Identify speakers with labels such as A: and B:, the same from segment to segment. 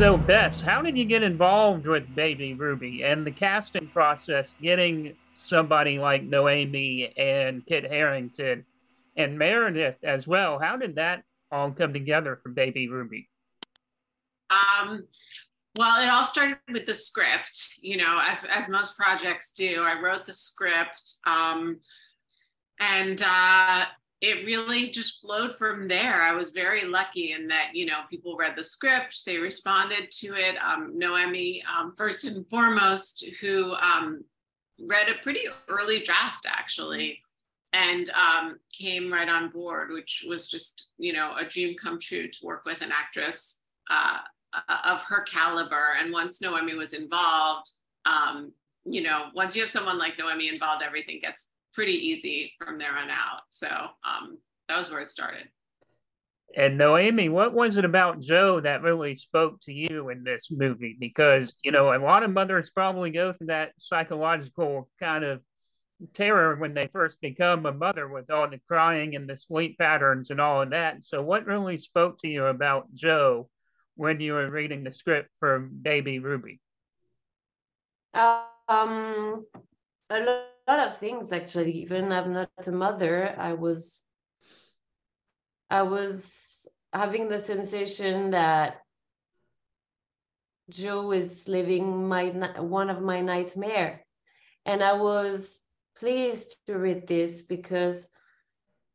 A: So, Bess, how did you get involved with Baby Ruby and the casting process, getting somebody like Noémie and Kit Harington and Meredith as well? How did that all come together for Baby Ruby?
B: Um, well, it all started with the script, you know, as, as most projects do. I wrote the script um, and uh, it really just flowed from there. I was very lucky in that, you know, people read the script, they responded to it. Um, Noémie, um, first and foremost, who um, read a pretty early draft actually and um, came right on board, which was just, you know, a dream come true to work with an actress uh, uh, of her caliber. And once Noémie was involved, um, you know, once you have someone like Noémie involved, everything gets pretty easy from there on out. So um, that was where it started.
A: And Noémie, what was it about Jo that really spoke to you in this movie? Because, you know, a lot of mothers probably go through that psychological kind of terror when they first become a mother with all the crying and the sleep patterns and all of that. So, what really spoke to you about Jo when you were reading the script for Baby Ruby?
C: Um, a lot of things actually. Even I'm not a mother, I was, I was having the sensation that Jo is living my one of my nightmare, and I was pleased to read this because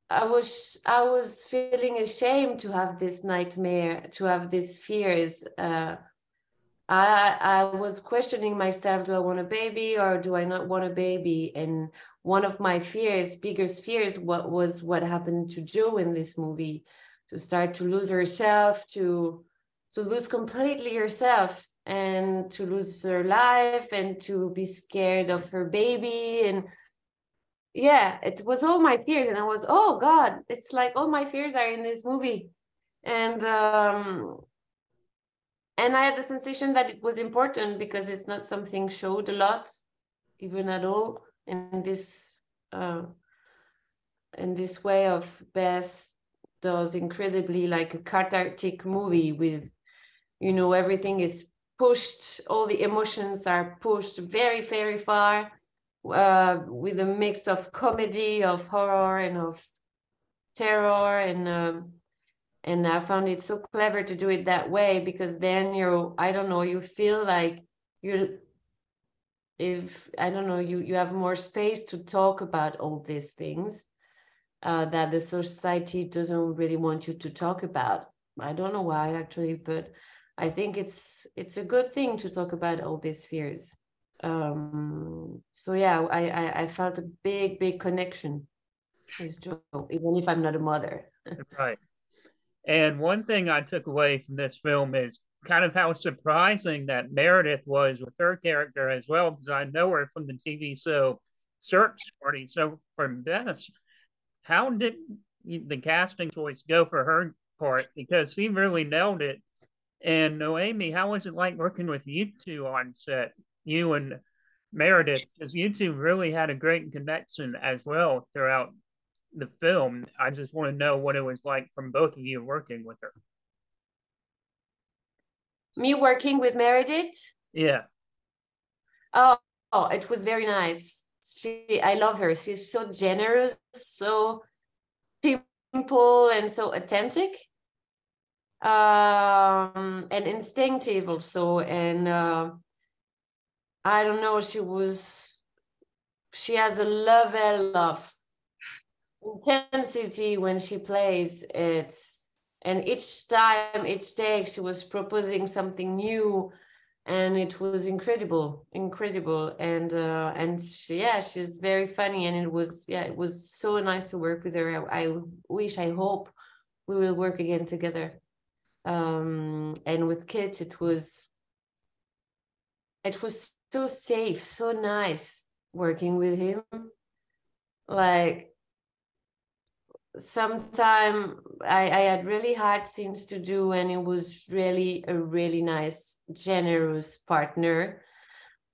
C: I was I was feeling ashamed to have this nightmare, to have these fears. Uh, I I was questioning myself: Do I want a baby or do I not want a baby? And one of my fears, biggest fears, what was what happened to Jo in this movie, to start to lose herself, to to lose completely herself, and to lose her life, and to be scared of her baby. And yeah it was all my fears. And i was oh god it's like all my fears are in this movie. And um and i had the sensation that it was important because it's not something showed a lot even at all in this uh in this way of bess does incredibly like a cathartic movie with you know everything is pushed all the emotions are pushed very very far uh, with a mix of comedy, of horror, and of terror, and um, and I found it so clever to do it that way because then you're I don't know you feel like you if I don't know you you have more space to talk about all these things uh, that the society doesn't really want you to talk about. I don't know why actually, but I think it's it's a good thing to talk about all these fears. Um so yeah I, I i felt a big big connection with jo even if i'm not a mother.
A: Right and one thing i took away from this film is kind of how surprising that meredith was with her character as well because i know her from the tv show search party. So for bess how did the casting choice go for her part? Because she really nailed it. And noémie how was it like working with you two on set you and Meredith, because you two really had a great connection as well throughout the film. I just want to know what it was like from both of you working with her.
C: Me working with Meredith?
A: Yeah.
C: Oh, oh, it was very nice. She, I love her. She's so generous, so simple, and so authentic, um, and instinctive also, and. Uh, I don't know, she was, she has a level of intensity when she plays. It's, and each time, each take, she was proposing something new and it was incredible incredible and uh and she, yeah she's very funny and it was yeah it was so nice to work with her I, I wish i hope we will work again together um and with Kit it was it was so safe, so nice working with him. Like sometime I, I had really hard things to do and it was really a really nice, generous partner.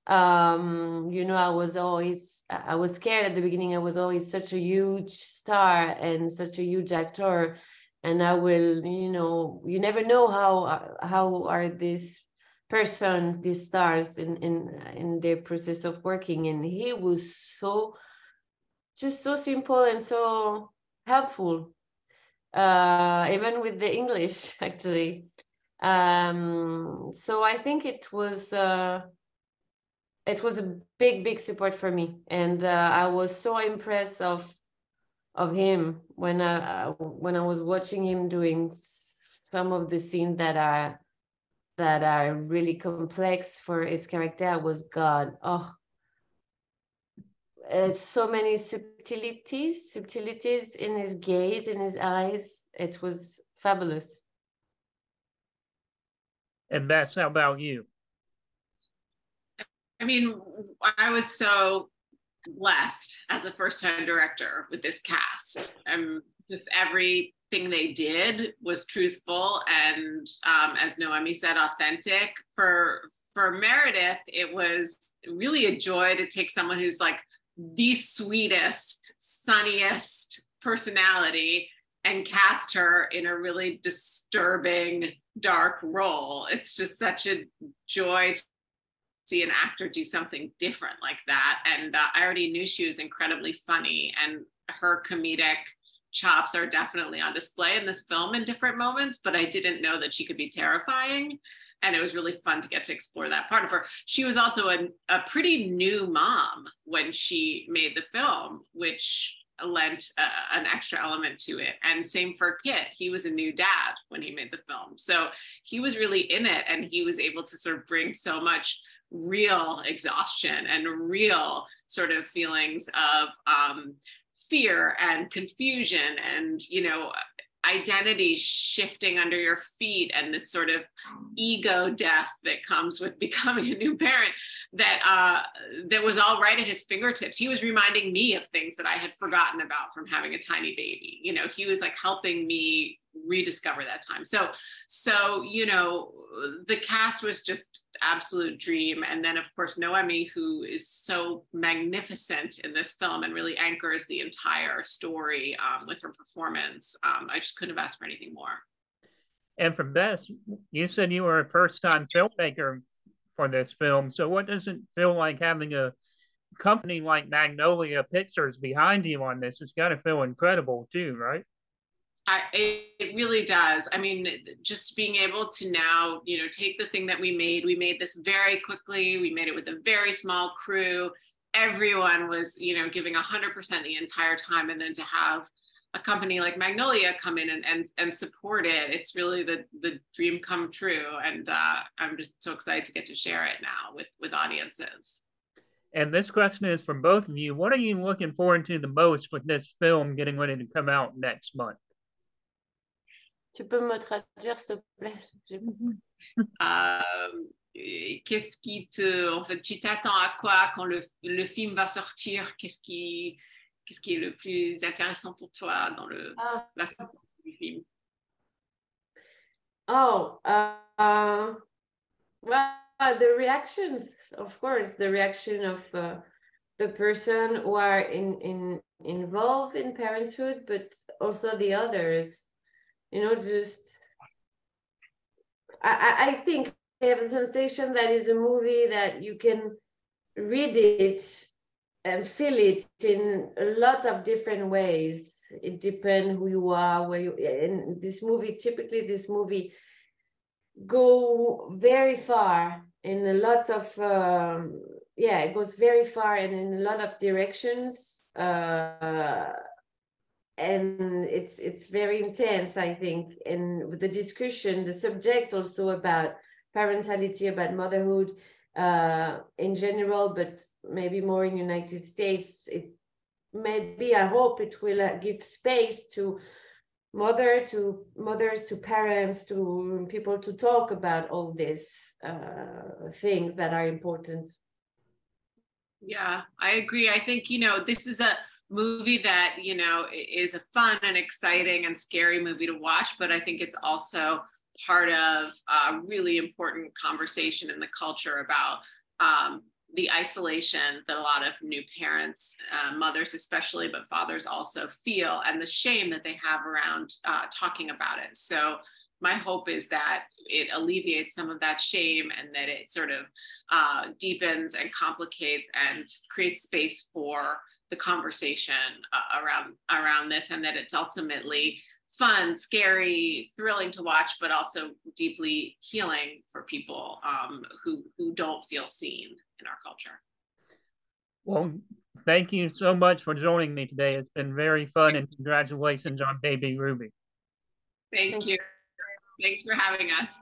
C: Um, you know, I was always I was scared at the beginning. I was always such a huge star and such a huge actor and I will, you know, you never know how how are these person, these stars in in in their process of working, and he was so just so simple and so helpful, uh, even with the English actually. Um, so I think it was. Uh, it was a big big support for me and uh, i was so impressed of of him when I uh, when I was watching him doing some of the scenes that are that are really complex for his character. I was God. Oh, uh, so many subtleties, subtleties in his gaze, in his eyes. It was fabulous.
A: And that's how about you?
B: I mean, I was so blessed as a first time director with this cast. Um, just everything they did was truthful and, um, as Noémie said, authentic. For for Meredith, it was really a joy to take someone who's like the sweetest, sunniest personality and cast her in a really disturbing, dark role. It's just such a joy to see an actor do something different like that. And uh, I already knew she was incredibly funny, and her comedic chops are definitely on display in this film in different moments, but I didn't know that she could be terrifying. And it was really fun to get to explore that part of her. She was also a, a pretty new mom when she made the film, which lent uh, an extra element to it. And same for Kit. He was a new dad when he made the film. So he was really in it and he was able to sort of bring so much real exhaustion and real sort of feelings of um, fear and confusion and you know identity shifting under your feet and this sort of ego death that comes with becoming a new parent that uh, that was all right at his fingertips. He was reminding me of things that i had forgotten about from having a tiny baby. You know he was like helping me rediscover that time. So, so you know, the cast was just absolute dream, and then of course Noémie, who is so magnificent in this film and really anchors the entire story um, with her performance. Um, I just couldn't have asked for anything more.
A: And for Bess, you said you were a first-time filmmaker for this film. So, what does it feel like having a company like Magnolia Pictures behind you on this? It's got to feel incredible too, right?
B: I, it really does. I mean, just being able to now, you know, take the thing that we made, we made this very quickly. We made it with a very small crew. Everyone was, you know, giving 100% the entire time. And then to have a company like Magnolia come in and, and, and support it, it's really the, the dream come true. And uh, I'm just so excited to get to share it now with, with audiences.
A: And this question is from both of you. What are you looking forward to the most with this film getting ready to come out next month?
C: Tu peux me traduire, s'il te plaît?
B: Euh, Qu'est-ce qui te. En fait, tu t'attends à quoi quand le, le film va sortir? Qu'est-ce qui, qu'est-ce qui est le plus intéressant pour toi dans le, ah. la sortie du film?
C: Oh, uh, well, the reactions, of course, the reaction of uh, the person who are in, in involved in parenthood, but also the others. You know just i i think i have a sensation that is a movie that you can read it and feel it in a lot of different ways. It depends who you are where you in this movie typically this movie go very far in a lot of um, yeah it goes very far and in a lot of directions uh, and it's it's very intense i think. And with the discussion the subject also about parentality about motherhood uh, in general but maybe more in united states it maybe i hope it will uh, give space to mother to mothers to parents to people to talk about all these uh, things that are important.
B: Yeah i agree. I think you know this is a movie that you know is a fun and exciting and scary movie to watch but i think it's also part of a really important conversation in the culture about um, the isolation that a lot of new parents, uh, mothers especially, but fathers also feel, and the shame that they have around uh, talking about it. So, my hope is that it alleviates some of that shame and that it sort of uh, deepens and complicates and creates space for the conversation uh, around around this, and that it's ultimately fun, scary, thrilling to watch, but also deeply healing for people um, who who don't feel seen in our culture.
A: Well, thank you so much for joining me today. It's been very fun, and congratulations on baby Ruby.
B: Thank you. Thanks for having us.